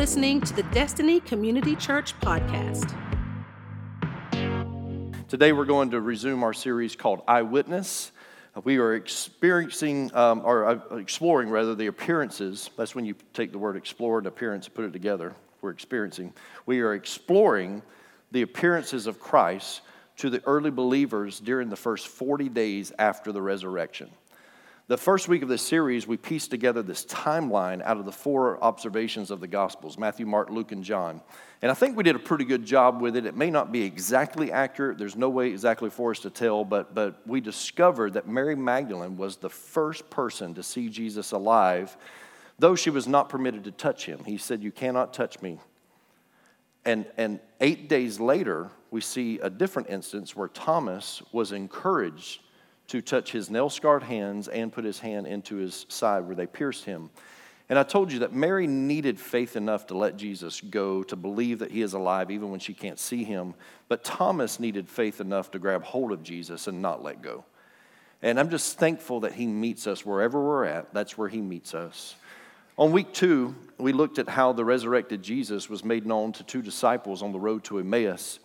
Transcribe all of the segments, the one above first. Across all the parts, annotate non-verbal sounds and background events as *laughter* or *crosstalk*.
listening to the Destiny Community Church podcast. Today, we're going to resume our series called Eyewitness. We are experiencing, um, or uh, exploring rather, the appearances. That's when you take the word explore and appearance and put it together. We're experiencing. We are exploring the appearances of Christ to the early believers during the first 40 days after the resurrection. The first week of this series, we pieced together this timeline out of the four observations of the Gospels Matthew, Mark, Luke, and John. And I think we did a pretty good job with it. It may not be exactly accurate, there's no way exactly for us to tell, but, but we discovered that Mary Magdalene was the first person to see Jesus alive, though she was not permitted to touch him. He said, You cannot touch me. And, and eight days later, we see a different instance where Thomas was encouraged to touch his nail scarred hands and put his hand into his side where they pierced him. And I told you that Mary needed faith enough to let Jesus go, to believe that he is alive even when she can't see him. But Thomas needed faith enough to grab hold of Jesus and not let go. And I'm just thankful that he meets us wherever we're at. That's where he meets us. On week two, we looked at how the resurrected Jesus was made known to two disciples on the road to Emmaus.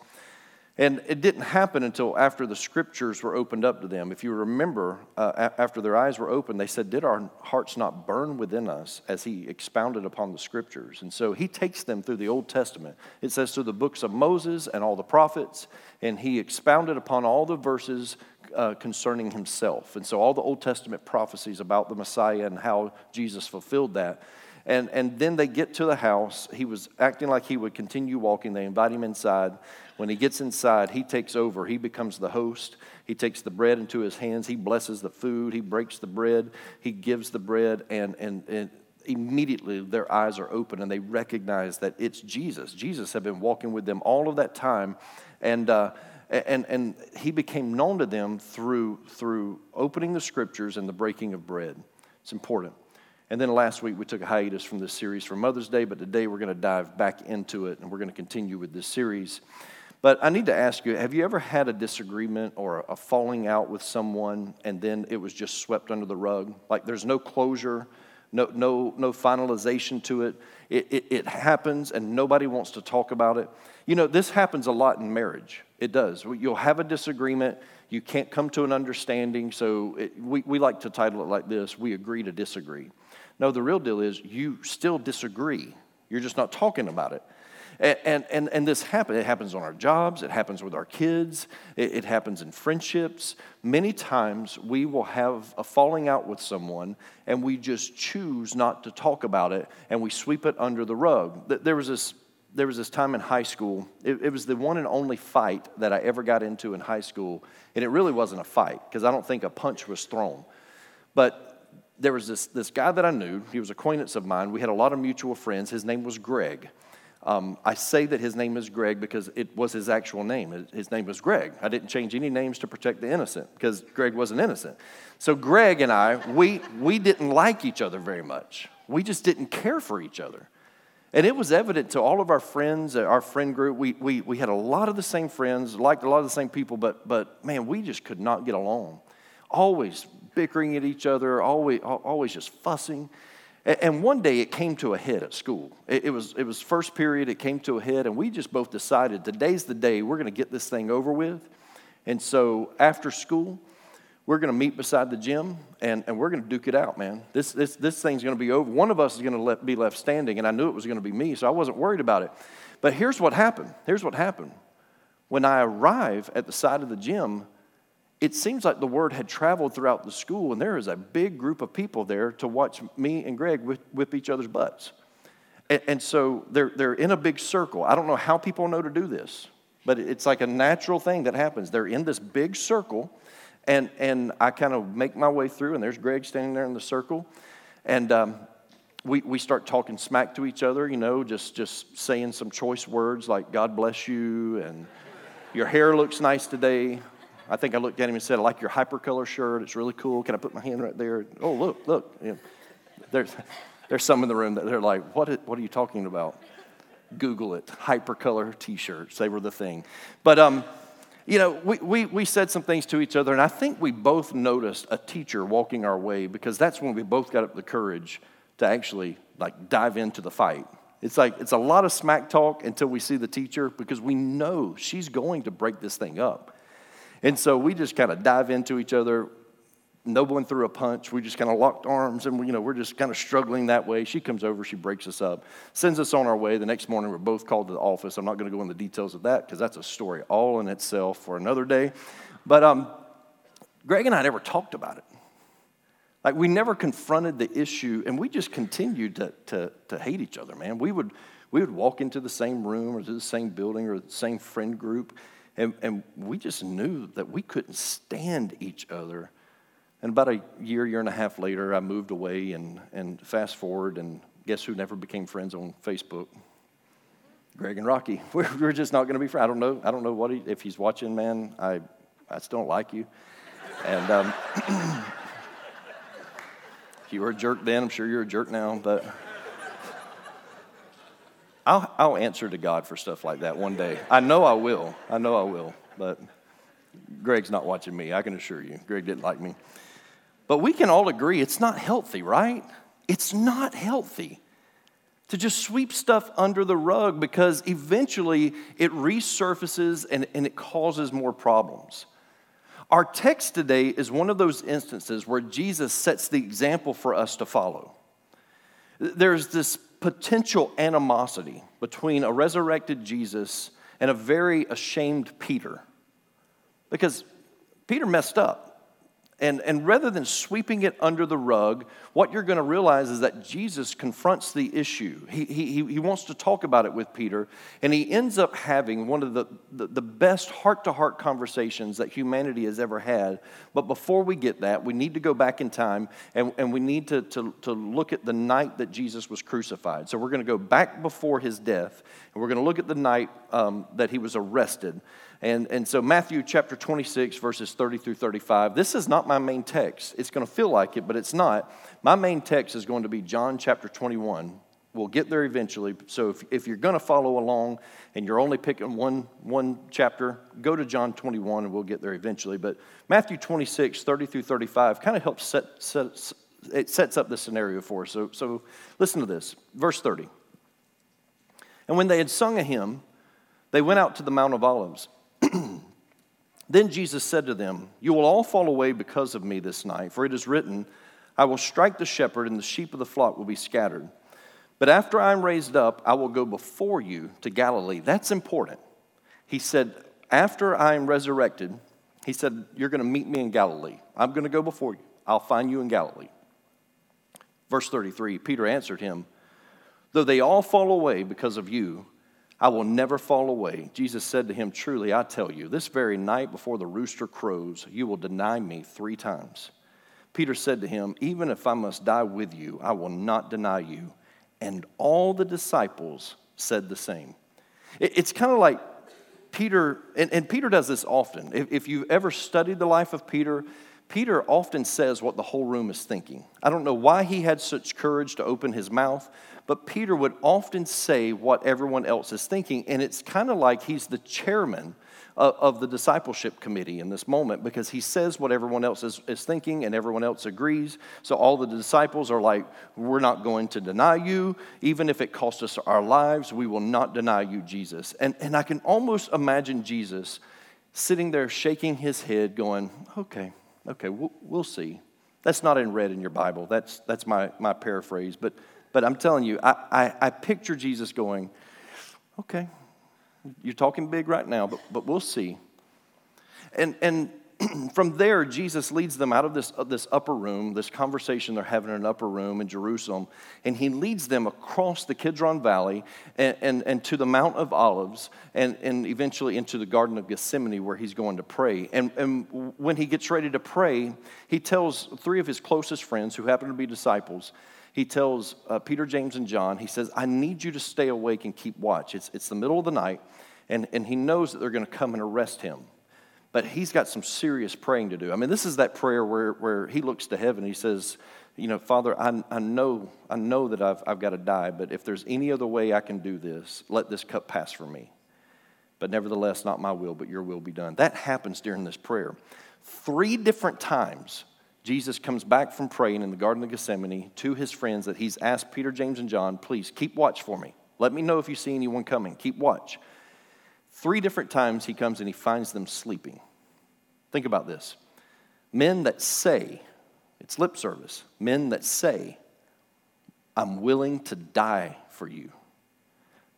And it didn't happen until after the scriptures were opened up to them. If you remember, uh, after their eyes were opened, they said, Did our hearts not burn within us as he expounded upon the scriptures? And so he takes them through the Old Testament. It says, through the books of Moses and all the prophets, and he expounded upon all the verses uh, concerning himself. And so all the Old Testament prophecies about the Messiah and how Jesus fulfilled that. And, and then they get to the house. He was acting like he would continue walking. They invite him inside. When he gets inside, he takes over. He becomes the host. He takes the bread into his hands. He blesses the food. He breaks the bread. He gives the bread, and, and, and immediately their eyes are open and they recognize that it's Jesus. Jesus had been walking with them all of that time, and, uh, and, and he became known to them through, through opening the scriptures and the breaking of bread. It's important. And then last week we took a hiatus from this series for Mother's Day, but today we're going to dive back into it and we're going to continue with this series. But I need to ask you have you ever had a disagreement or a falling out with someone and then it was just swept under the rug? Like there's no closure, no, no, no finalization to it. It, it. it happens and nobody wants to talk about it. You know, this happens a lot in marriage. It does. You'll have a disagreement, you can't come to an understanding. So it, we, we like to title it like this We agree to disagree. No, the real deal is you still disagree, you're just not talking about it. And, and, and this happens. It happens on our jobs, it happens with our kids, it, it happens in friendships. Many times we will have a falling out with someone and we just choose not to talk about it and we sweep it under the rug. There was this, there was this time in high school, it, it was the one and only fight that I ever got into in high school. And it really wasn't a fight because I don't think a punch was thrown. But there was this, this guy that I knew, he was acquaintance of mine. We had a lot of mutual friends. His name was Greg. Um, I say that his name is Greg because it was his actual name. His name was Greg. I didn't change any names to protect the innocent because Greg wasn't innocent. So Greg and I, we, we didn't like each other very much. We just didn't care for each other. And it was evident to all of our friends, uh, our friend group. We, we, we had a lot of the same friends, liked a lot of the same people, but, but man, we just could not get along. Always bickering at each other, always, always just fussing. And one day it came to a head at school. It was, it was first period, it came to a head, and we just both decided today's the day we're going to get this thing over with. And so after school, we're going to meet beside the gym and, and we're going to duke it out, man. This, this, this thing's going to be over. One of us is going to let, be left standing, and I knew it was going to be me, so I wasn't worried about it. But here's what happened. Here's what happened. When I arrive at the side of the gym, it seems like the word had traveled throughout the school, and there is a big group of people there to watch me and Greg whip, each other's butts. And, and, so they're, they're in a big circle. I don't know how people know to do this, but it's like a natural thing that happens. They're in this big circle, and, and I kind of make my way through, and there's Greg standing there in the circle. And um, we, we start talking smack to each other, you know, just, just saying some choice words like, God bless you, and your hair looks nice today. I think I looked at him and said, I like your hypercolor shirt. It's really cool. Can I put my hand right there? Oh, look, look. There's, there's some in the room that they're like, what, what are you talking about? Google it. Hypercolor t shirts. They were the thing. But, um, you know, we, we, we said some things to each other, and I think we both noticed a teacher walking our way because that's when we both got up the courage to actually like dive into the fight. It's like it's a lot of smack talk until we see the teacher because we know she's going to break this thing up. And so we just kind of dive into each other. No one threw a punch. We just kind of locked arms and we, you know, we're just kind of struggling that way. She comes over, she breaks us up, sends us on our way. The next morning, we're both called to the office. I'm not going to go into the details of that because that's a story all in itself for another day. But um, Greg and I never talked about it. Like, we never confronted the issue, and we just continued to, to, to hate each other, man. We would, we would walk into the same room or to the same building or the same friend group, and, and we just knew that we couldn't stand each other. And about a year, year and a half later, I moved away, and, and fast forward, and guess who never became friends on Facebook? Greg and Rocky. *laughs* We're, we're just not going to be friends. I don't know. I don't know what he, if he's watching, man. I, I still don't like you. And um, *clears throat* you were a jerk then, I'm sure you're a jerk now, but I'll, I'll answer to God for stuff like that one day. I know I will. I know I will, but Greg's not watching me, I can assure you. Greg didn't like me. But we can all agree it's not healthy, right? It's not healthy to just sweep stuff under the rug because eventually it resurfaces and, and it causes more problems. Our text today is one of those instances where Jesus sets the example for us to follow. There's this potential animosity between a resurrected Jesus and a very ashamed Peter. Because Peter messed up. And, and rather than sweeping it under the rug, what you're going to realize is that Jesus confronts the issue. He, he, he wants to talk about it with Peter, and he ends up having one of the, the, the best heart to heart conversations that humanity has ever had. But before we get that, we need to go back in time and, and we need to, to, to look at the night that Jesus was crucified. So we're going to go back before his death, and we're going to look at the night um, that he was arrested. And, and so, Matthew chapter 26, verses 30 through 35. This is not my main text. It's going to feel like it, but it's not. My main text is going to be John chapter 21. We'll get there eventually. So, if, if you're going to follow along and you're only picking one, one chapter, go to John 21 and we'll get there eventually. But Matthew 26, 30 through 35 kind of helps set, set it sets up the scenario for us. So, so listen to this. Verse 30. And when they had sung a hymn, they went out to the Mount of Olives. Then Jesus said to them, You will all fall away because of me this night, for it is written, I will strike the shepherd, and the sheep of the flock will be scattered. But after I am raised up, I will go before you to Galilee. That's important. He said, After I am resurrected, he said, You're going to meet me in Galilee. I'm going to go before you. I'll find you in Galilee. Verse 33 Peter answered him, Though they all fall away because of you, I will never fall away. Jesus said to him, Truly, I tell you, this very night before the rooster crows, you will deny me three times. Peter said to him, Even if I must die with you, I will not deny you. And all the disciples said the same. It's kind of like Peter, and, Peter does this often. If you've ever studied the life of Peter, Peter often says what the whole room is thinking. I don't know why he had such courage to open his mouth, but Peter would often say what everyone else is thinking, and it's kind of like he's the chairman of, of, the discipleship committee in this moment because he says what everyone else is, is thinking and everyone else agrees. So all the disciples are like, We're not going to deny you, even if it costs us our lives, we will not deny you, Jesus. And, and I can almost imagine Jesus sitting there shaking his head, going, Okay, okay, we'll, we'll see. That's not in red in your Bible. That's, that's my, my paraphrase. But but I'm telling you, I, I, I picture Jesus going, okay, you're talking big right now, but, but we'll see. And, and *clears throat* from there, Jesus leads them out of this, uh, this upper room, this conversation they're having in an upper room in Jerusalem, and he leads them across the Kidron Valley and, and, and to the Mount of Olives, and, and eventually into the Garden of Gethsemane where he's going to pray. And, and when he gets ready to pray, he tells three of his closest friends who happen to be disciples, he tells uh, Peter, James, and John, he says, I need you to stay awake and keep watch. It's, it's the middle of the night, and, and he knows that they're going to come and arrest him. But he's got some serious praying to do. I mean, this is that prayer where, where he looks to heaven. He says, You know, Father, I, I, know, I know that I've, I've got to die, but if there's any other way I can do this, let this cup pass from me. But nevertheless, not my will, but your will be done. That happens during this prayer. Three different times Jesus comes back from praying in the Garden of Gethsemane to his friends that he's asked Peter, James, and John, please keep watch for me. Let me know if you see anyone coming. Keep watch. Three different times he comes and he finds them sleeping. Think about this men that say, it's lip service, men that say, I'm willing to die for you,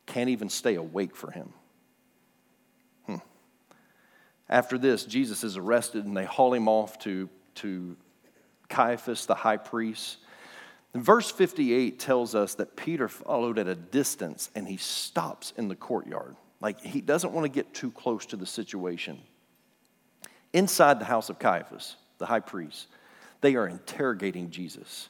can't even stay awake for him. Hmm. After this, Jesus is arrested and they haul him off to, to Caiaphas, the high priest. And verse 58 tells us that Peter followed at a distance and he stops in the courtyard. Like he doesn't want to get too close to the situation. Inside the house of Caiaphas, the high priest, they are interrogating Jesus.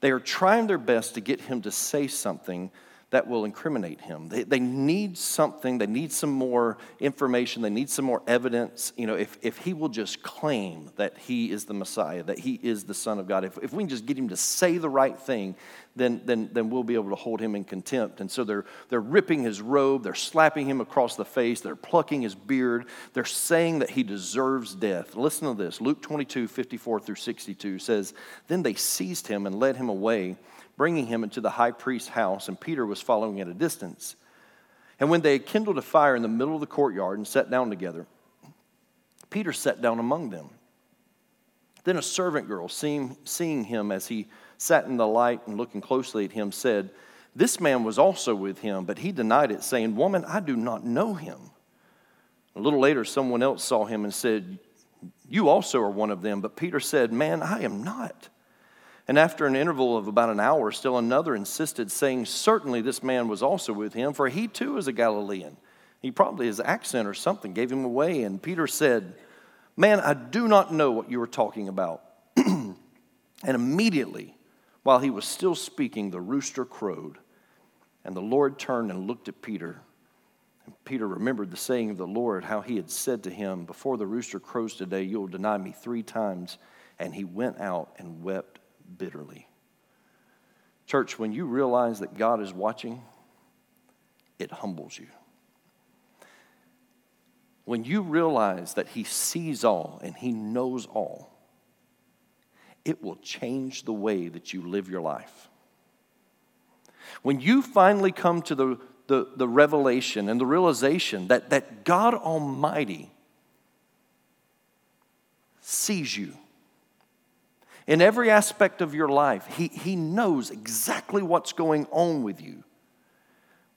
They are trying their best to get him to say something that will incriminate him. They, they need something, they need some more information, they need some more evidence. You know, if, if he will just claim that he is the Messiah, that he is the Son of God, if, if we can just get him to say the right thing, then, then, then we'll be able to hold him in contempt. And so they're, they're ripping his robe, they're slapping him across the face, they're plucking his beard, they're saying that he deserves death. Listen to this Luke 22, 54 through 62 says, Then they seized him and led him away bringing him into the high priest's house, and Peter was following at a distance. And when they had kindled a fire in the middle of the courtyard and sat down together, Peter sat down among them. Then a servant girl, seeing, seeing him as he sat in the light and looking closely at him, said, This man was also with him, but he denied it, saying, Woman, I do not know him. A little later, someone else saw him and said, You also are one of them. But Peter said, Man, I am not. And after an interval of about an hour, still another insisted, saying, Certainly this man was also with him, for he too is a Galilean. He probably, his accent or something gave him away. And Peter said, Man, I do not know what you are talking about. *clears throat* and immediately, while he was still speaking, the rooster crowed. And the Lord turned and looked at Peter. And Peter remembered the saying of the Lord, how he had said to him, Before the rooster crows today, you will deny me three times. And he went out and wept bitterly. Church, when you realize that God is watching, it humbles you. When you realize that He sees all and He knows all, it will change the way that you live your life. When you finally come to the, the, the revelation and the realization that, that God Almighty sees you, in every aspect of your life. He, he knows exactly what's going on with you.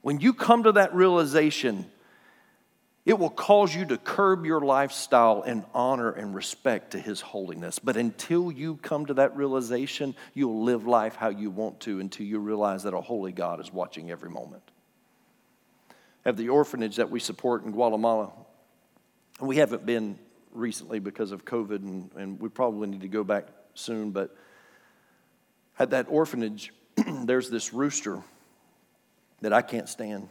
When you come to that realization, it will cause you to curb your lifestyle in honor and respect to His holiness. But until you come to that realization, you'll live life how you want to until you realize that a holy God is watching every moment. At the orphanage that we support in Guatemala, we haven't been recently because of COVID, and, and we probably need to go back soon, but at that orphanage, *clears throat* there's this rooster that I can't stand.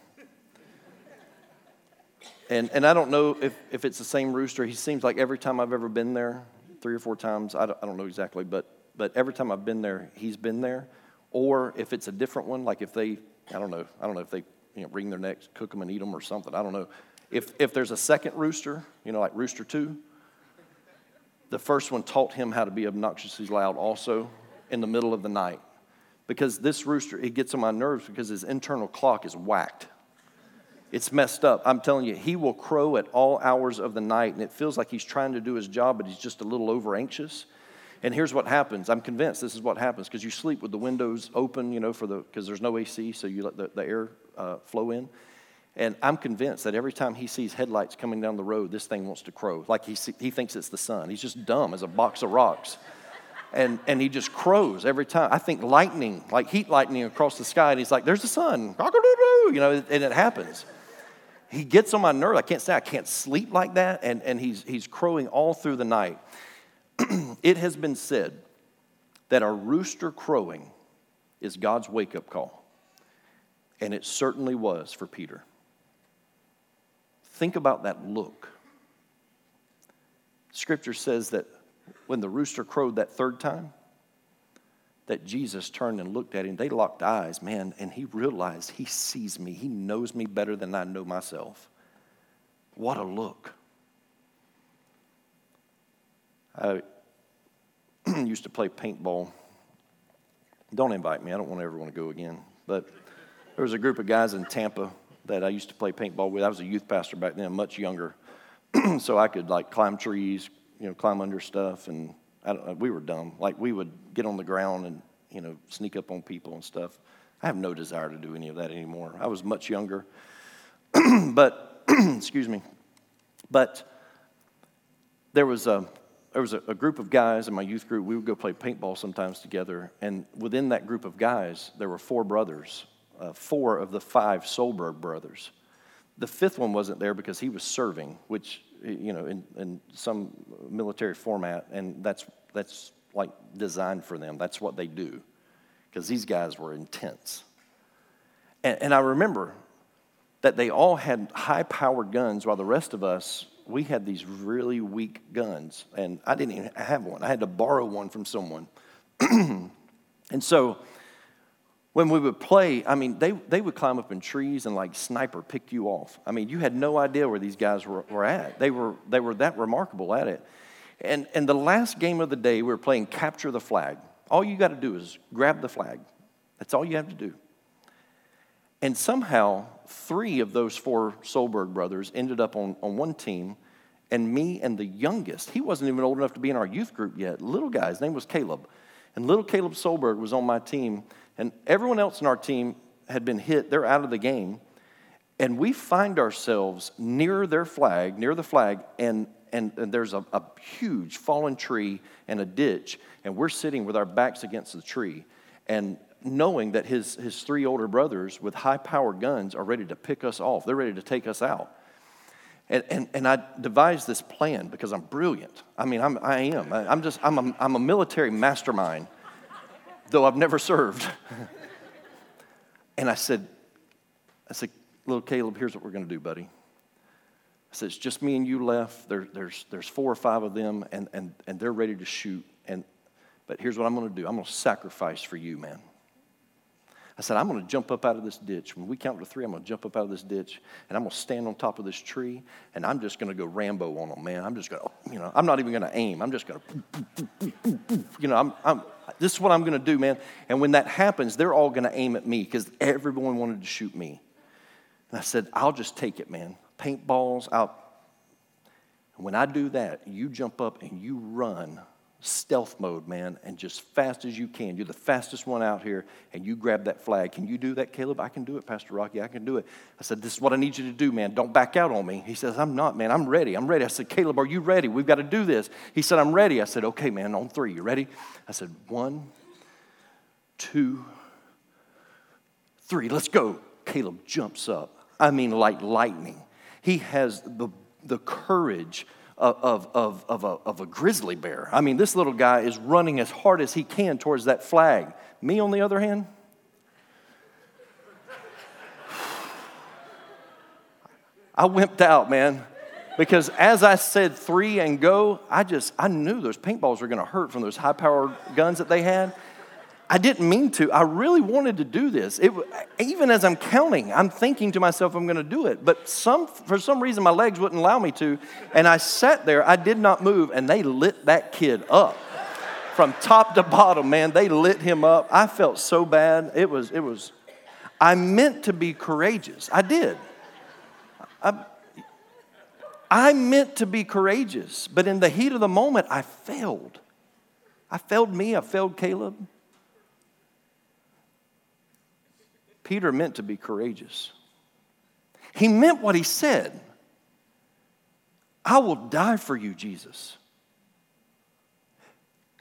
And, and I don't know if, if it's the same rooster. He seems like every time I've ever been there, three or four times, I don't, I don't know exactly, but, but every time I've been there, he's been there. Or if it's a different one, like if they, I don't know, I don't know if they you know, wring their necks, cook them, and eat them or something. I don't know. If, if there's a second rooster, you know, like rooster two, the first one taught him how to be obnoxiously loud also in the middle of the night. Because this rooster, it gets on my nerves because his internal clock is whacked. It's messed up. I'm telling you, he will crow at all hours of the night, and it feels like he's trying to do his job, but he's just a little over anxious. And here's what happens. I'm convinced this is what happens because you sleep with the windows open, you know, for the because there's no AC, so you let the, the air uh, flow in. And I'm convinced that every time he sees headlights coming down the road, this thing wants to crow. Like he, see, he thinks it's the sun. He's just dumb as a box of rocks. And, and he just crows every time. I think lightning, like heat lightning across the sky, and he's like, there's the sun. You know, and it happens. He gets on my nerve. I can't say I can't sleep like that. And, and he's, he's crowing all through the night. *clears throat* it has been said that a rooster crowing is God's wake up call. And it certainly was for Peter. Think about that look. Scripture says that when the rooster crowed that third time, that Jesus turned and looked at him. They locked eyes, man, and he realized he sees me. He knows me better than I know myself. What a look. I *clears throat* used to play paintball. Don't invite me. I don't want to ever want to go again. But There was a group of guys in Tampa that I used to play paintball with. I was a youth pastor back then, much younger. *clears throat* so I could like climb trees, you know, climb under stuff. And we were dumb. Like we would get on the ground and, you know, sneak up on people and stuff. I have no desire to do any of that anymore. I was much younger. *clears throat* but, *clears throat* excuse me. But there was a, there was a, a, group of guys in my youth group. We would go play paintball sometimes together. And within that group of guys, there were four brothers, uh, four of the five Solberg brothers. The fifth one wasn't there because he was serving, which, you know, in, in some military format, and that's, that's like designed for them. That's what they do because these guys were intense. And, and I remember that they all had high powered guns while the rest of us, we had these really weak guns. And I didn't even have one, I had to borrow one from someone. *clears throat* and so when we would play, I mean, they, they would climb up in trees and like sniper pick you off. I mean, you had no idea where these guys were, were at. They were, they were that remarkable at it. And, and the last game of the day, we were playing Capture the Flag. All you got to do is grab the flag. That's all you have to do. And somehow, three of those four Solberg brothers ended up on, on one team, and me and the youngest, he wasn't even old enough to be in our youth group yet, little guy, his name was Caleb. And little Caleb Solberg was on my team, and everyone else in our team had been hit. They're out of the game. And we find ourselves near their flag, near the flag, and and, and there's a, a huge fallen tree and a ditch, and we're sitting with our backs against the tree. And knowing that his, his three older brothers with high powered guns are ready to pick us off, they're ready to take us out. And, and, and I devised this plan because I'm brilliant. I mean, I'm, I am. I, am just, I'm a, I'm a military mastermind, though I've never served. *laughs* and I said, I said, little Caleb, here's what we're going to do, buddy. I said, it's just me and you left. There, there's, there's four or five of them, and, and, and they're ready to shoot. And, but here's what I'm going to do I'm going to sacrifice for you, man. I said, I'm going to jump up out of this ditch. When we count to three, I'm going to jump up out of this ditch, and I'm going to stand on top of this tree, and I'm just going to go Rambo on them, man. I'm just going to, you know, I'm not even going to aim. I'm just going to, you know, I'm, I'm, this is what I'm going to do, man. And when that happens, they're all going to aim at me because everyone wanted to shoot me. And I said, I'll just take it, man paintballs out. When I do that, you jump up and you run stealth mode, man, and just fast as you can. You're the fastest one out here, and you grab that flag. Can you do that, Caleb? I can do it, Pastor Rocky. I can do it. I said, This is what I need you to do, man. Don't back out on me. He says, I'm not, man. I'm ready. I'm ready. I said, Caleb, are you ready? We've got to do this. He said, I'm ready. I said, Okay, man, on three. You ready? I said, One, two, three. Let's go. Caleb jumps up. I mean, like lightning. He has the, the courage of, of, of, a, of a grizzly bear. I mean, this little guy is running as hard as he can towards that flag. Me, on the other hand, I wimped out, man. Because as I said three and go, I just, I knew those paintballs were gonna hurt from those high powered guns that they had. I didn't mean to. I really wanted to do this. It, even as I'm counting, I'm thinking to myself, I'm going to do it. But some, for some reason, my legs wouldn't allow me to. And I sat there, I did not move, and they lit that kid up. From top to bottom, man, they lit him up. I felt so bad. It was, it was, I meant to be courageous. I did. I, I meant to be courageous, but in the heat of the moment, I failed. I failed me, I failed Caleb. Peter meant to be courageous. He meant what he said. I will die for you, Jesus.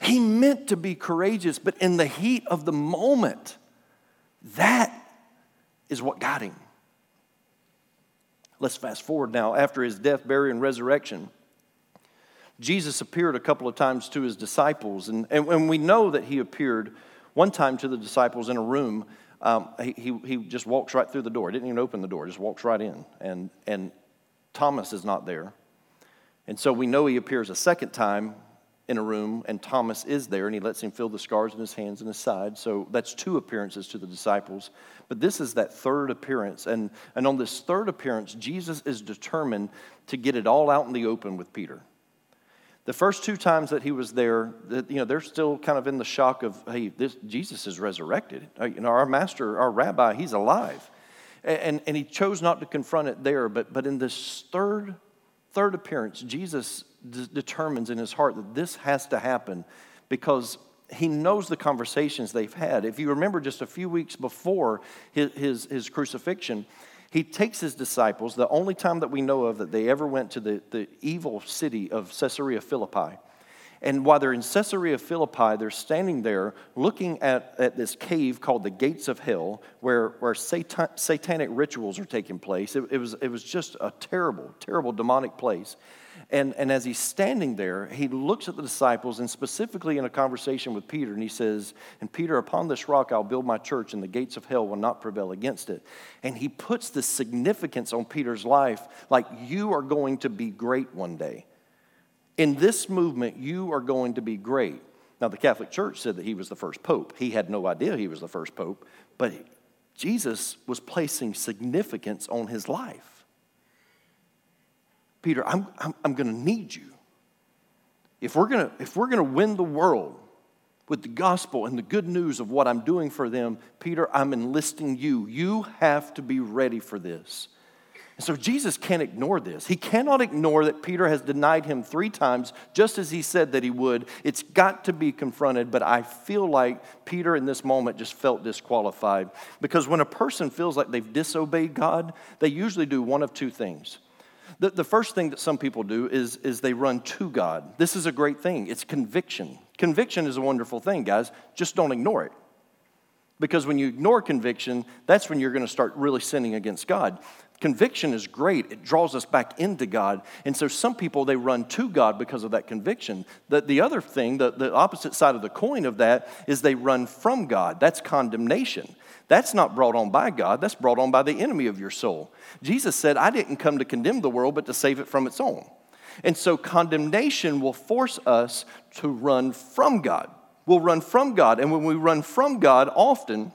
He meant to be courageous, but in the heat of the moment, that is what got him. Let's fast forward now. After his death, burial, and resurrection, Jesus appeared a couple of times to his disciples, and, and, and we know that he appeared one time to the disciples in a room um, he, he, just walks right through the door. He Didn't even open the door, just walks right in. And, and Thomas is not there. And so we know he appears a second time in a room, and Thomas is there, and he lets him feel the scars in his hands and his side. So that's two appearances to the disciples. But this is that third appearance. And, and on this third appearance, Jesus is determined to get it all out in the open with Peter. The first two times that he was there, you know, they're still kind of in the shock of, hey, this, Jesus is resurrected. You know, our master, our rabbi, he's alive. And, and he chose not to confront it there. But, but in this third, third appearance, Jesus d- determines in his heart that this has to happen because he knows the conversations they've had. If you remember just a few weeks before his, his, his, crucifixion, he takes his disciples, the only time that we know of that they ever went to the, the evil city of Caesarea Philippi. And while they're in Caesarea Philippi, they're standing there looking at, at this cave called the Gates of Hell, where, where satan, satanic rituals are taking place. It, it, was, it was just a terrible, terrible demonic place. And, and as he's standing there, he looks at the disciples and specifically in a conversation with Peter, and he says, And Peter, upon this rock I'll build my church, and the gates of hell will not prevail against it. And he puts the significance on Peter's life like, You are going to be great one day. In this movement, you are going to be great. Now, the Catholic Church said that he was the first pope. He had no idea he was the first pope, but Jesus was placing significance on his life. Peter, I'm, I'm, I'm going to need you. If we're going to win the world with the gospel and the good news of what I'm doing for them, Peter, I'm enlisting you. You have to be ready for this. And so Jesus can't ignore this. He cannot ignore that Peter has denied him three times, just as he said that he would. It's got to be confronted, but I feel like Peter in this moment just felt disqualified. Because when a person feels like they've disobeyed God, they usually do one of two things. The, the first thing that some people do is, is they run to God. This is a great thing. It's conviction. Conviction is a wonderful thing, guys. Just don't ignore it. Because when you ignore conviction, that's when you're going to start really sinning against God. Conviction is great. It draws us back into God. And so some people, they run to God because of that conviction. The, the other thing, the, the opposite side of the coin of that, is they run from God. That's condemnation. That's not brought on by God, that's brought on by the enemy of your soul. Jesus said, I didn't come to condemn the world, but to save it from its own. And so condemnation will force us to run from God. We'll run from God. And when we run from God, often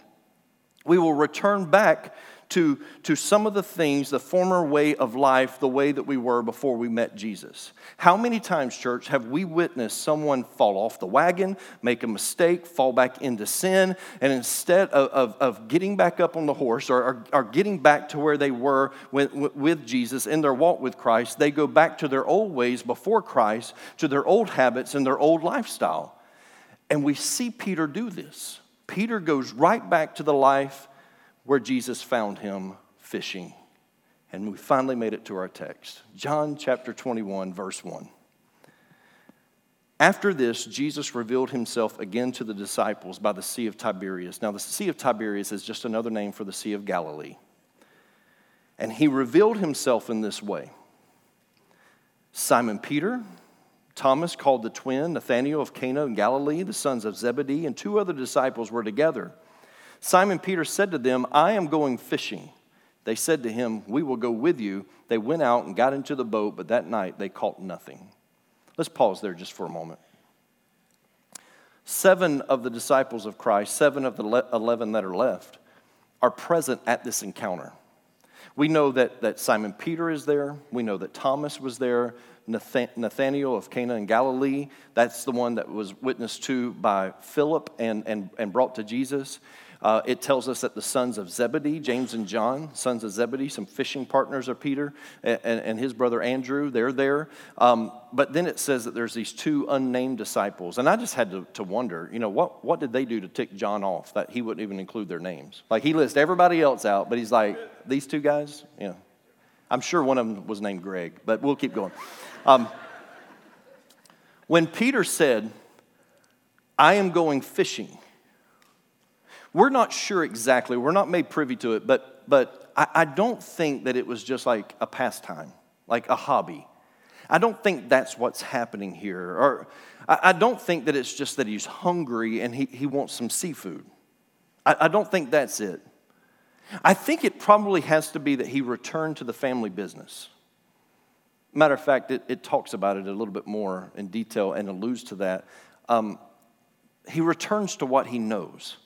we will return back to, to some of the things, the former way of life, the way that we were before we met Jesus. How many times, church, have we witnessed someone fall off the wagon, make a mistake, fall back into sin, and instead of, of, of getting back up on the horse or, or, or getting back to where they were with, with Jesus in their walk with Christ, they go back to their old ways before Christ, to their old habits and their old lifestyle? And we see Peter do this. Peter goes right back to the life where Jesus found him fishing. And we finally made it to our text John chapter 21, verse 1. After this, Jesus revealed himself again to the disciples by the Sea of Tiberias. Now, the Sea of Tiberias is just another name for the Sea of Galilee. And he revealed himself in this way Simon Peter, Thomas, called the twin, Nathanael of Cana in Galilee, the sons of Zebedee, and two other disciples were together. Simon Peter said to them, I am going fishing. They said to him, We will go with you. They went out and got into the boat, but that night they caught nothing. Let's pause there just for a moment. Seven of the disciples of Christ, seven of the 11 that are left, are present at this encounter. We know that, that Simon Peter is there. We know that Thomas was there. Nathanael of Cana in Galilee, that's the one that was witnessed to by Philip and, and, and brought to Jesus. Uh, it tells us that the sons of Zebedee, James and John, sons of Zebedee, some fishing partners of Peter and, and his brother Andrew, they're there. Um, but then it says that there's these two unnamed disciples. And I just had to, to wonder, you know, what, what did they do to tick John off that he wouldn't even include their names? Like he lists everybody else out, but he's like, these two guys? You know, I'm sure one of them was named Greg, but we'll keep going. Um, when Peter said, I am going fishing, we're not sure exactly, we're not made privy to it, but, but I, I don't think that it was just like a pastime, like a hobby. I don't think that's what's happening here. Or I, I don't think that it's just that he's hungry and he, he wants some seafood. I, I don't think that's it. I think it probably has to be that he returned to the family business. Matter of fact, it, it talks about it a little bit more in detail and alludes to that. Um, he returns to what he knows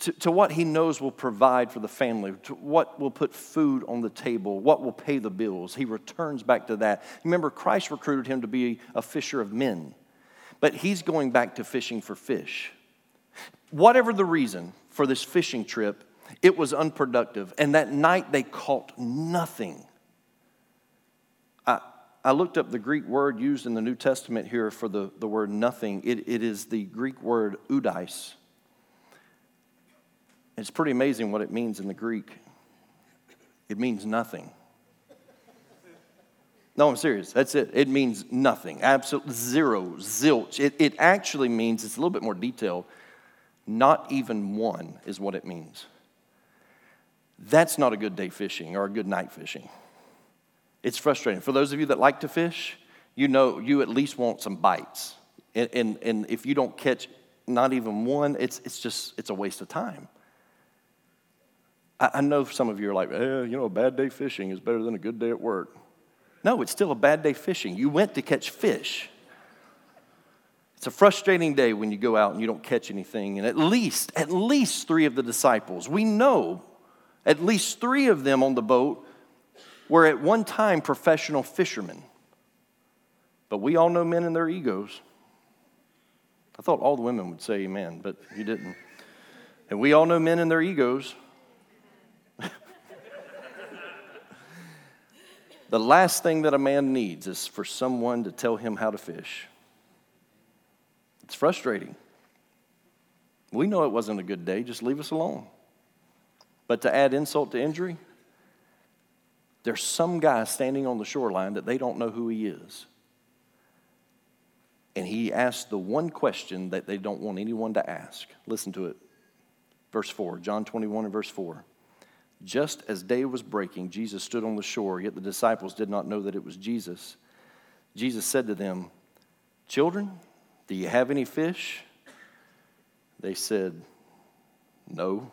to, to what he knows will provide for the family, to what will put food on the table, what will pay the bills. He returns back to that. Remember, Christ recruited him to be a fisher of men, but he's going back to fishing for fish. Whatever the reason for this fishing trip, it was unproductive. And that night they caught nothing. I, I looked up the Greek word used in the New Testament here for the, the word nothing. It, it is the Greek word oudeis. It's pretty amazing what it means in the Greek. It means nothing. No, I'm serious. That's it. It means nothing. Absolute zero, zilch. It, it actually means, it's a little bit more detailed, not even one is what it means. That's not a good day fishing or a good night fishing. It's frustrating. For those of you that like to fish, you know you at least want some bites. And, and, and if you don't catch not even one, it's, it's just, it's a waste of time. I, I know some of you are like, eh, you know, a bad day fishing is better than a good day at work. No, it's still a bad day fishing. You went to catch fish. It's a frustrating day when you go out and you don't catch anything. And at least, at least three of the disciples, we know at least three of them on the boat were at one time professional fishermen. But we all know men and their egos. I thought all the women would say amen, but you didn't. And we all know men and their egos. The last thing that a man needs is for someone to tell him how to fish. It's frustrating. We know it wasn't a good day, just leave us alone. But to add insult to injury, there's some guy standing on the shoreline that they don't know who he is. And he asked the one question that they don't want anyone to ask. Listen to it. Verse 4, John 21 and verse 4. Just as day was breaking, Jesus stood on the shore, yet the disciples did not know that it was Jesus. Jesus said to them, Children, do you have any fish? They said, No.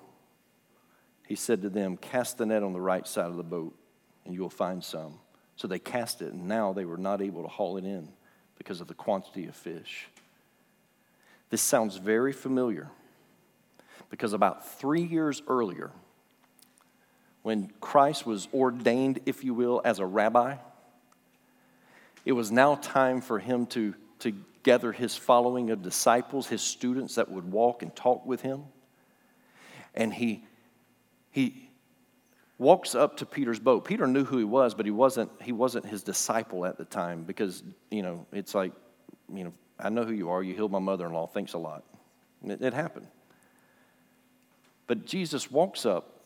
He said to them, Cast the net on the right side of the boat and you will find some. So they cast it, and now they were not able to haul it in because of the quantity of fish. This sounds very familiar because about three years earlier, when Christ was ordained, if you will, as a rabbi, it was now time for him to, to gather his following of disciples, his students that would walk and talk with him. And he, he, walks up to Peter's boat. Peter knew who he was, but he wasn't, he wasn't his disciple at the time because, you know, it's like, you know, I know who you are. You healed my mother in law. Thanks a lot. It, it happened. But Jesus walks up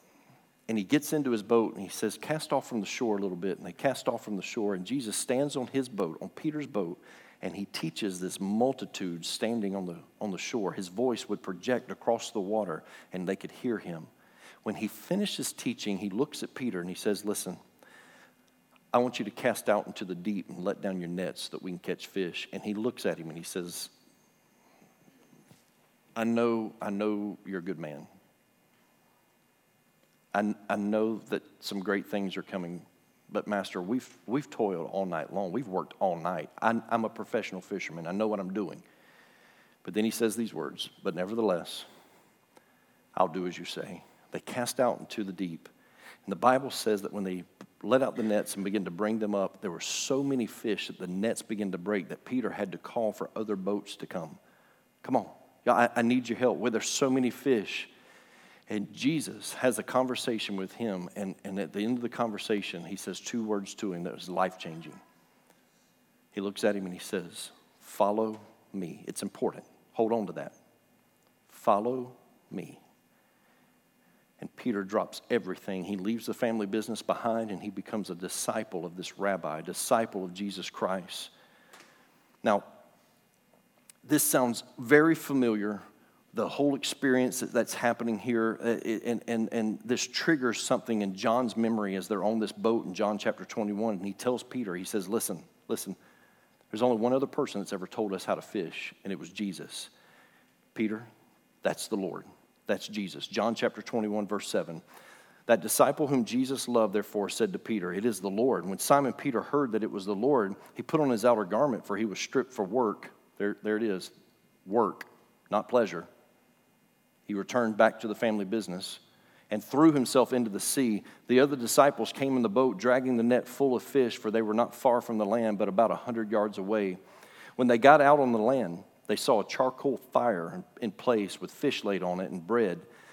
and he gets into his boat and he says, Cast off from the shore a little bit. And they cast off from the shore. And Jesus stands on his boat, on Peter's boat, and he teaches this multitude standing on the, on the shore. His voice would project across the water and they could hear him. When he finishes teaching, he looks at Peter and he says, Listen, I want you to cast out into the deep and let down your nets so that we can catch fish. And he looks at him and he says, I know, I know you're a good man. I, I know that some great things are coming, but Master, we've, we've toiled all night long. We've worked all night. I, I'm a professional fisherman. I know what I'm doing. But then he says these words, but nevertheless, I'll do as you say. They cast out into the deep. And the Bible says that when they let out the nets and began to bring them up, there were so many fish that the nets began to break that Peter had to call for other boats to come. Come on, I, I need your help. Where there's so many fish. And Jesus has a conversation with him, and, and at the end of the conversation, he says two words to him that was life changing. He looks at him and he says, Follow me. It's important. Hold on to that. Follow me. And Peter drops everything. He leaves the family business behind and he becomes a disciple of this rabbi, disciple of Jesus Christ. Now, this sounds very familiar, the whole experience that's happening here, uh, and, and, and this triggers something in John's memory as they're on this boat in John chapter 21. And he tells Peter, he says, Listen, listen, there's only one other person that's ever told us how to fish, and it was Jesus. Peter, that's the Lord. That's Jesus. John chapter 21, verse 7. That disciple whom Jesus loved, therefore, said to Peter, It is the Lord. When Simon Peter heard that it was the Lord, he put on his outer garment, for he was stripped for work. There, there it is work, not pleasure. He returned back to the family business and threw himself into the sea. The other disciples came in the boat, dragging the net full of fish, for they were not far from the land, but about a hundred yards away. When they got out on the land, they saw a charcoal fire in place with fish laid on it and bread.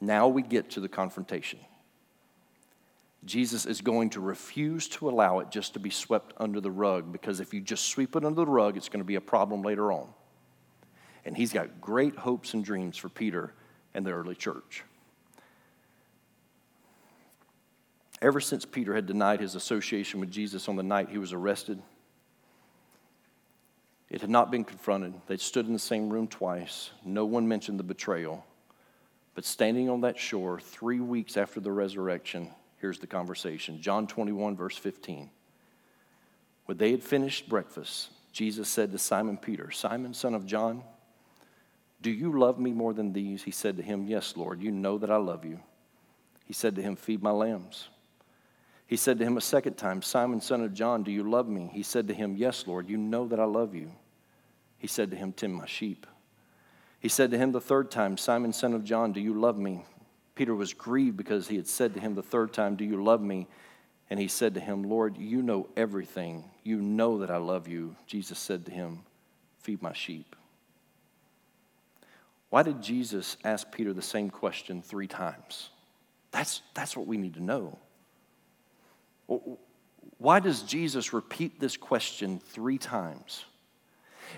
Now we get to the confrontation. Jesus is going to refuse to allow it just to be swept under the rug because if you just sweep it under the rug, it's going to be a problem later on. And he's got great hopes and dreams for Peter and the early church. Ever since Peter had denied his association with Jesus on the night he was arrested, it had not been confronted. They'd stood in the same room twice. No one mentioned the betrayal. But standing on that shore, three weeks after the resurrection, here's the conversation John 21, verse 15. When they had finished breakfast, Jesus said to Simon Peter, Simon, son of John, do you love me more than these? He said to him, Yes, Lord, you know that I love you. He said to him, Feed my lambs. He said to him a second time, Simon, son of John, do you love me? He said to him, Yes, Lord, you know that I love you. He said to him, Tend my sheep. He said to him the third time, Simon, son of John, do you love me? Peter was grieved because he had said to him the third time, Do you love me? And he said to him, Lord, you know everything. You know that I love you. Jesus said to him, Feed my sheep. Why did Jesus ask Peter the same question three times? That's, that's what we need to know. Why does Jesus repeat this question three times?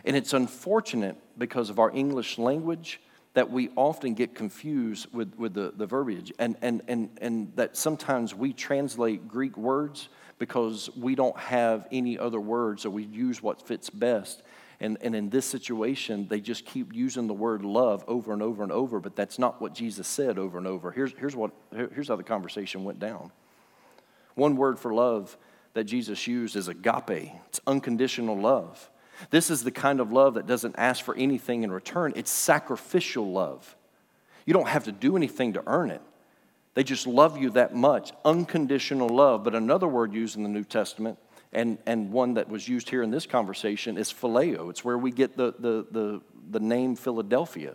And it's unfortunate because of our English language that we often get confused with, with the, the verbiage, and, and, and, and that sometimes we translate Greek words because we don't have any other words, so we use what fits best. And, and in this situation, they just keep using the word love over and over and over, but that's not what Jesus said over and over. Here's, here's, what, here's how the conversation went down. One word for love that Jesus used is agape, it's unconditional love. This is the kind of love that doesn't ask for anything in return, it's sacrificial love. You don't have to do anything to earn it. They just love you that much, unconditional love. But another word used in the New Testament, and, and one that was used here in this conversation, is phileo. It's where we get the, the, the, the name Philadelphia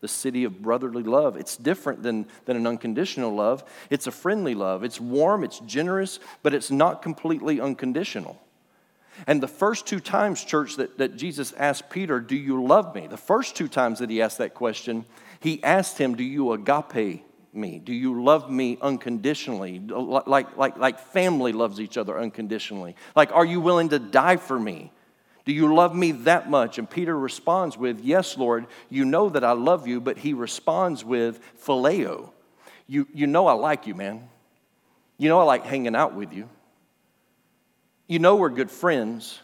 the city of brotherly love. It's different than, than an unconditional love. It's a friendly love. It's warm, it's generous, but it's not completely unconditional. And the first two times, church, that, that Jesus asked Peter, Do you love me? The first two times that he asked that question, he asked him, Do you agape me? Do you love me unconditionally? Like, like, like family loves each other unconditionally. Like, are you willing to die for me? Do you love me that much? And Peter responds with, Yes, Lord, you know that I love you, but he responds with phileo. You, you know I like you, man. You know I like hanging out with you. You know we're good friends.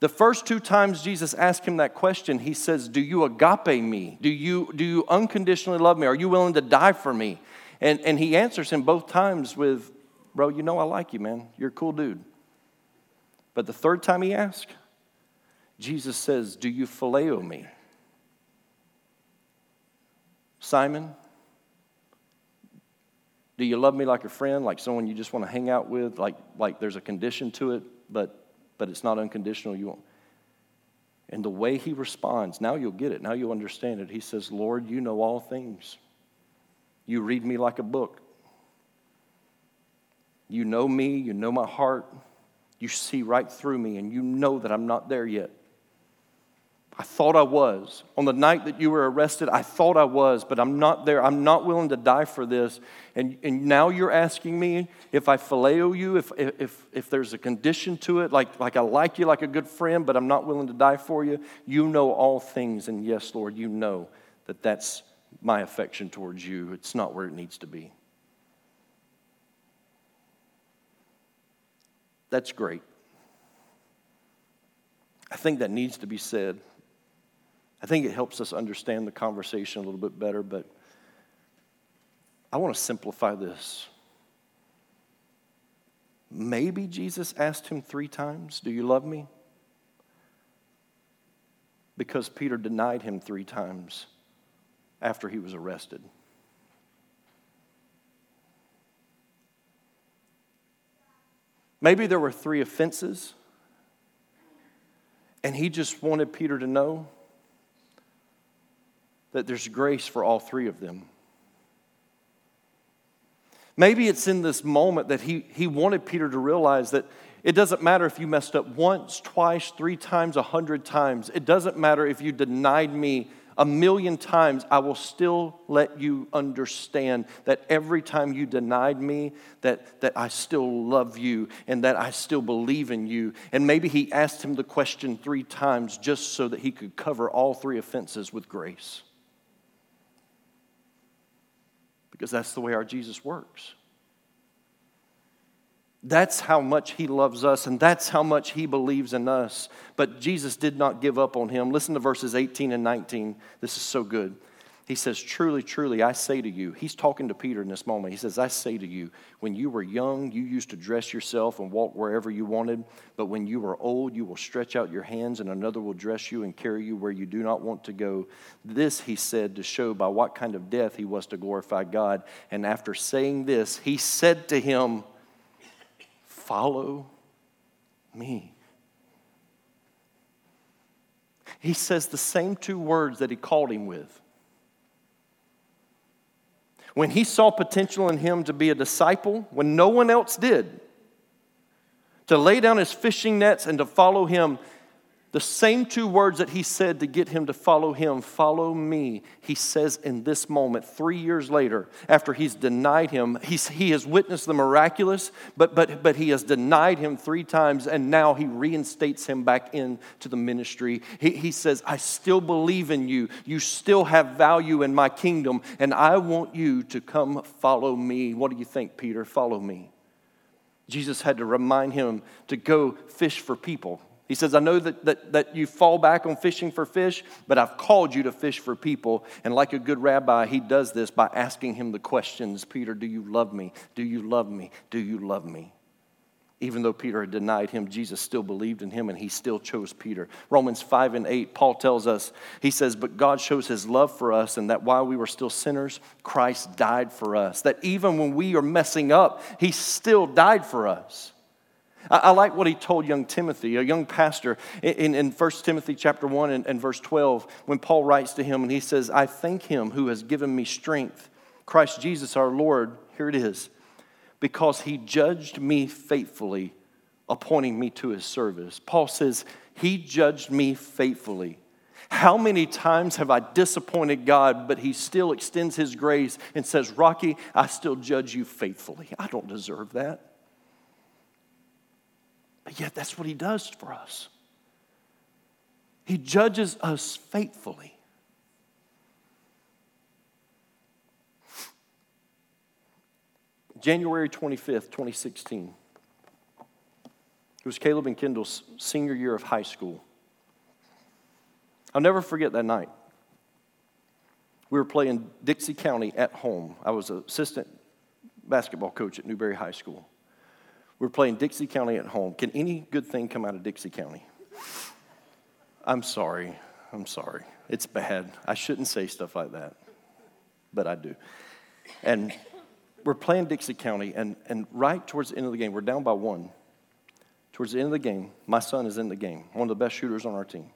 The first two times Jesus asked him that question, he says, Do you agape me? Do you, do you unconditionally love me? Are you willing to die for me? And, and he answers him both times with, Bro, you know I like you, man. You're a cool dude. But the third time he asked, Jesus says, Do you phileo me? Simon, do you love me like a friend, like someone you just want to hang out with, like, like there's a condition to it, but, but it's not unconditional? You won't. And the way he responds, now you'll get it, now you'll understand it. He says, Lord, you know all things. You read me like a book. You know me, you know my heart. You see right through me, and you know that I'm not there yet. I thought I was. On the night that you were arrested, I thought I was, but I'm not there. I'm not willing to die for this. And, and now you're asking me if I phileo you, if, if, if there's a condition to it, like, like I like you like a good friend, but I'm not willing to die for you. You know all things. And yes, Lord, you know that that's my affection towards you. It's not where it needs to be. That's great. I think that needs to be said. I think it helps us understand the conversation a little bit better, but I want to simplify this. Maybe Jesus asked him three times, Do you love me? Because Peter denied him three times after he was arrested. Maybe there were three offenses, and he just wanted Peter to know that there's grace for all three of them. Maybe it's in this moment that he, he wanted Peter to realize that it doesn't matter if you messed up once, twice, three times, a hundred times. It doesn't matter if you denied me a million times, I will still let you understand that every time you denied me, that, that I still love you and that I still believe in you. And maybe he asked him the question three times just so that he could cover all three offenses with grace. Because that's the way our Jesus works. That's how much he loves us, and that's how much he believes in us. But Jesus did not give up on him. Listen to verses 18 and 19. This is so good. He says, Truly, truly, I say to you, he's talking to Peter in this moment. He says, I say to you, when you were young, you used to dress yourself and walk wherever you wanted. But when you are old, you will stretch out your hands, and another will dress you and carry you where you do not want to go. This, he said, to show by what kind of death he was to glorify God. And after saying this, he said to him, Follow me. He says the same two words that he called him with. When he saw potential in him to be a disciple, when no one else did, to lay down his fishing nets and to follow him, the same two words that he said to get him to follow him, follow me, he says in this moment, three years later, after he's denied him, he's, he has witnessed the miraculous, but, but, but he has denied him three times, and now he reinstates him back into the ministry. He, he says, I still believe in you. You still have value in my kingdom, and I want you to come follow me. What do you think, Peter? Follow me. Jesus had to remind him to go fish for people. He says, I know that, that, that you fall back on fishing for fish, but I've called you to fish for people. And like a good rabbi, he does this by asking him the questions Peter, do you love me? Do you love me? Do you love me? Even though Peter had denied him, Jesus still believed in him and he still chose Peter. Romans 5 and 8, Paul tells us, he says, But God shows his love for us, and that while we were still sinners, Christ died for us. That even when we are messing up, he still died for us. I, like what he told young Timothy, a young pastor, in, in 1 Timothy chapter 1 and, and verse 12, when Paul writes to him and he says, I thank him who has given me strength, Christ Jesus our Lord, here it is, because he judged me faithfully, appointing me to his service. Paul says, He judged me faithfully. How many times have I disappointed God, but He still extends His grace and says, Rocky, I still judge you faithfully? I don't deserve that. But yet, that's what He does for us. He judges us faithfully. January 25th, 2016. It was Caleb and Kendall's senior year of high school. I'll never forget that night. We were playing Dixie County at home. I was an assistant basketball coach at Newberry High School. We're playing Dixie County at home. Can any good thing come out of Dixie County? I'm sorry. I'm sorry. It's bad. I shouldn't say stuff like that, but I do. And we're playing Dixie County, and, and right towards the end of the game, we're down by one. Towards the end of the game, my son is in the game, one of the best shooters on our team.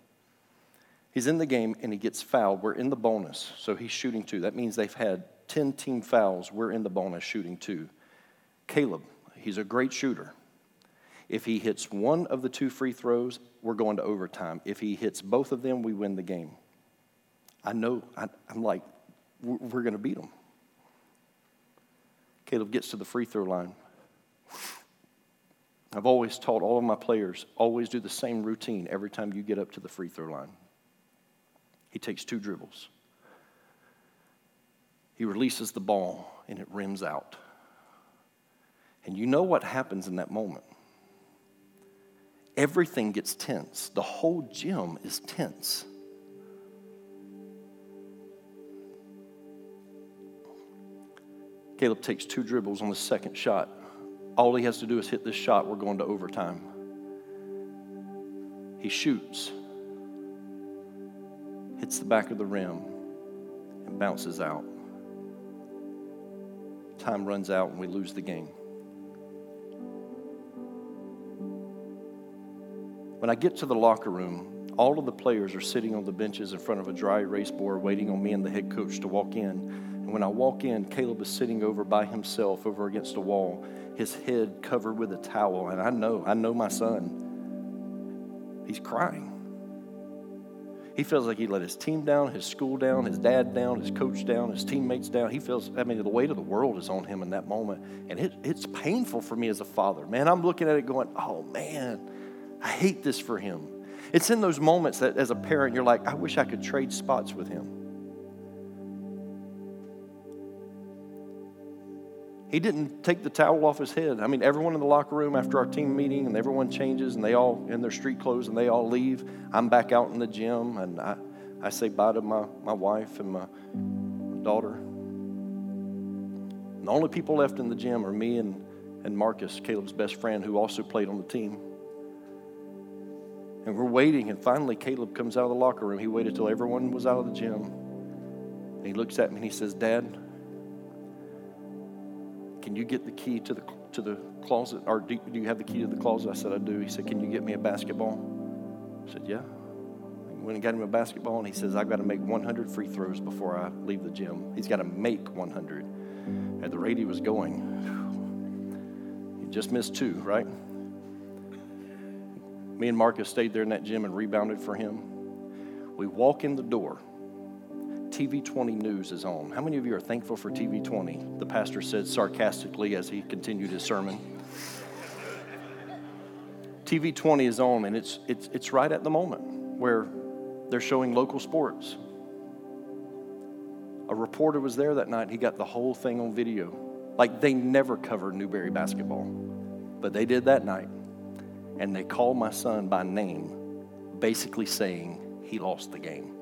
He's in the game and he gets fouled. We're in the bonus, so he's shooting two. That means they've had 10 team fouls. We're in the bonus shooting two. Caleb He's a great shooter. If he hits one of the two free throws, we're going to overtime. If he hits both of them, we win the game. I know, I, am like, we're going to beat them. Caleb gets to the free throw line. I've always taught all of my players always do the same routine every time you get up to the free throw line. He takes two dribbles. He releases the ball and it rims out. And you know what happens in that moment. Everything gets tense. The whole gym is tense. Caleb takes two dribbles on the second shot. All he has to do is hit this shot. We're going to overtime. He shoots, hits the back of the rim, and bounces out. Time runs out, and we lose the game. When I get to the locker room, all of the players are sitting on the benches in front of a dry erase board waiting on me and the head coach to walk in. And when I walk in, Caleb is sitting over by himself over against a wall, his head covered with a towel. And I know, I know my son. He's crying. He feels like he let his team down, his school down, his dad down, his coach down, his teammates down. He feels, I mean, the weight of the world is on him in that moment. And it, it's painful for me as a father. Man, I'm looking at it going, oh, man, I hate this for him. It's in those moments that as a parent, you're like, I wish I could trade spots with him. He didn't take the towel off his head. I mean, everyone in the locker room after our team meeting, and everyone changes, and they all in their street clothes, and they all leave. I'm back out in the gym, and I, I say bye to my, my wife and my daughter. And the only people left in the gym are me and, and Marcus, Caleb's best friend, who also played on the team. And we're waiting, and finally Caleb comes out of the locker room. He waited till everyone was out of the gym. And he looks at me and he says, Dad, can you get the key to the, to the closet? Or do, do you have the key to the closet? I said, I do. He said, Can you get me a basketball? I said, Yeah. I went and got him a basketball, and he says, I've got to make 100 free throws before I leave the gym. He's got to make 100. At the rate he was going, he just missed two, right? Me and Marcus stayed there in that gym and rebounded for him. We walk in the door. TV 20 News is on. How many of you are thankful for TV 20? The pastor said sarcastically as he continued his sermon. TV 20 is on, and it's, it's, it's right at the moment where they're showing local sports. A reporter was there that night. He got the whole thing on video. Like they never covered Newberry basketball, but they did that night. And they called my son by name, basically saying he lost the game.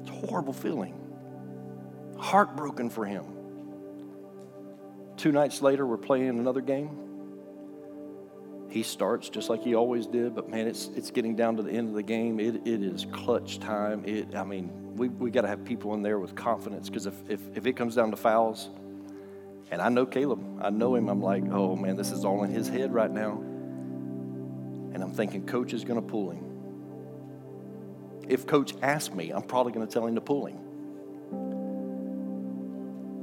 It's a horrible feeling. Heartbroken for him. Two nights later, we're playing another game. He starts just like he always did, but man, it's, it's getting down to the end of the game. It, it is clutch time. It, I mean, we, we got to have people in there with confidence because if, if, if it comes down to fouls, and I know Caleb, I know him, I'm like, oh man, this is all in his head right now. And I'm thinking, coach is going to pull him if coach asks me, I'm probably going to tell him to pull him.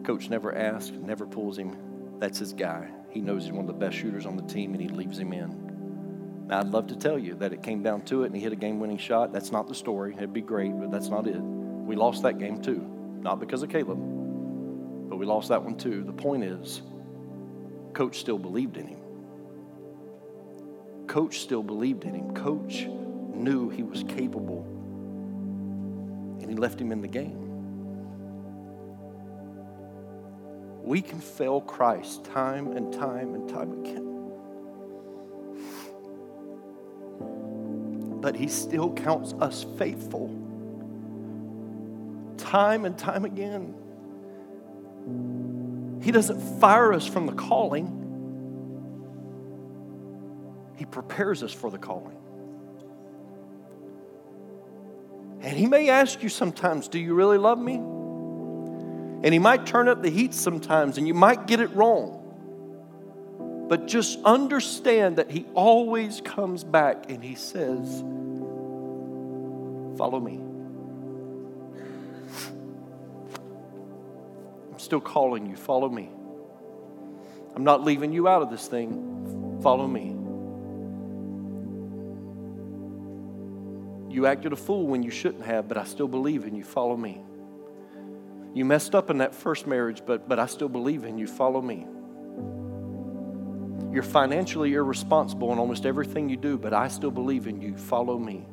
Coach never asks, never pulls him. That's his guy. He knows he's one of the best shooters on the team and he leaves him in. Now, I'd love to tell you that it came down to it and he hit a game winning shot. That's not the story. It'd be great, but that's not it. We lost that game too. Not because of Caleb, but we lost that one too. The point is, coach still believed in him. Coach still believed in him. Coach knew he was capable and he left him in the game. We can fail Christ time and time and time again. But he still counts us faithful time and time again. He doesn't fire us from the calling, He prepares us for the calling. And he may ask you sometimes, Do you really love me? And he might turn up the heat sometimes, and you might get it wrong. But just understand that he always comes back and he says, Follow me. I'm still calling you. Follow me. I'm not leaving you out of this thing. Follow me. You acted a fool when you shouldn't have, but I still believe in you. Follow me. You messed up in that first marriage, but, but I still believe in you. Follow me. You're financially irresponsible in almost everything you do, but I still believe in you. Follow me.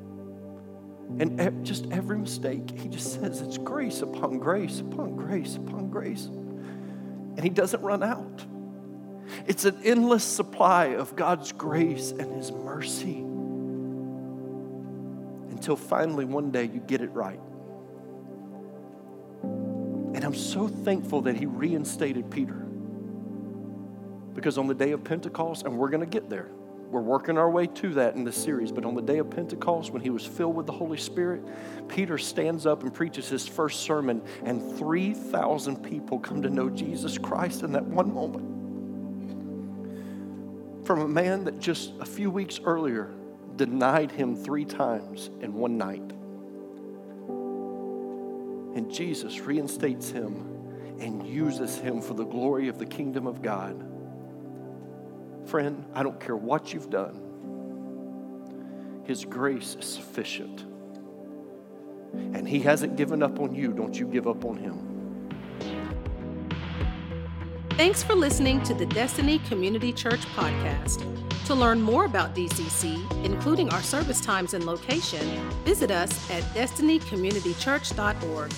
And just every mistake, he just says it's grace upon grace upon grace upon grace. And he doesn't run out. It's an endless supply of God's grace and his mercy. until finally one day you get it right. I'm so thankful that he reinstated Peter. Because on the day of Pentecost, and we're going to get there, we're working our way to that in this series, but on the day of Pentecost, when he was filled with the Holy Spirit, Peter stands up and preaches his first sermon, and 3,000 people come to know Jesus Christ in that one moment. From a man that just a few weeks earlier denied him three times in one night. And Jesus reinstates him and uses him for the glory of the kingdom of God. Friend, I don't care what you've done, His grace is sufficient. And He hasn't given up on you. Don't you give up on Him. Thanks for listening to the Destiny Community Church podcast. To learn more about DCC, including our service times and location, visit us at destinycommunitychurch.org.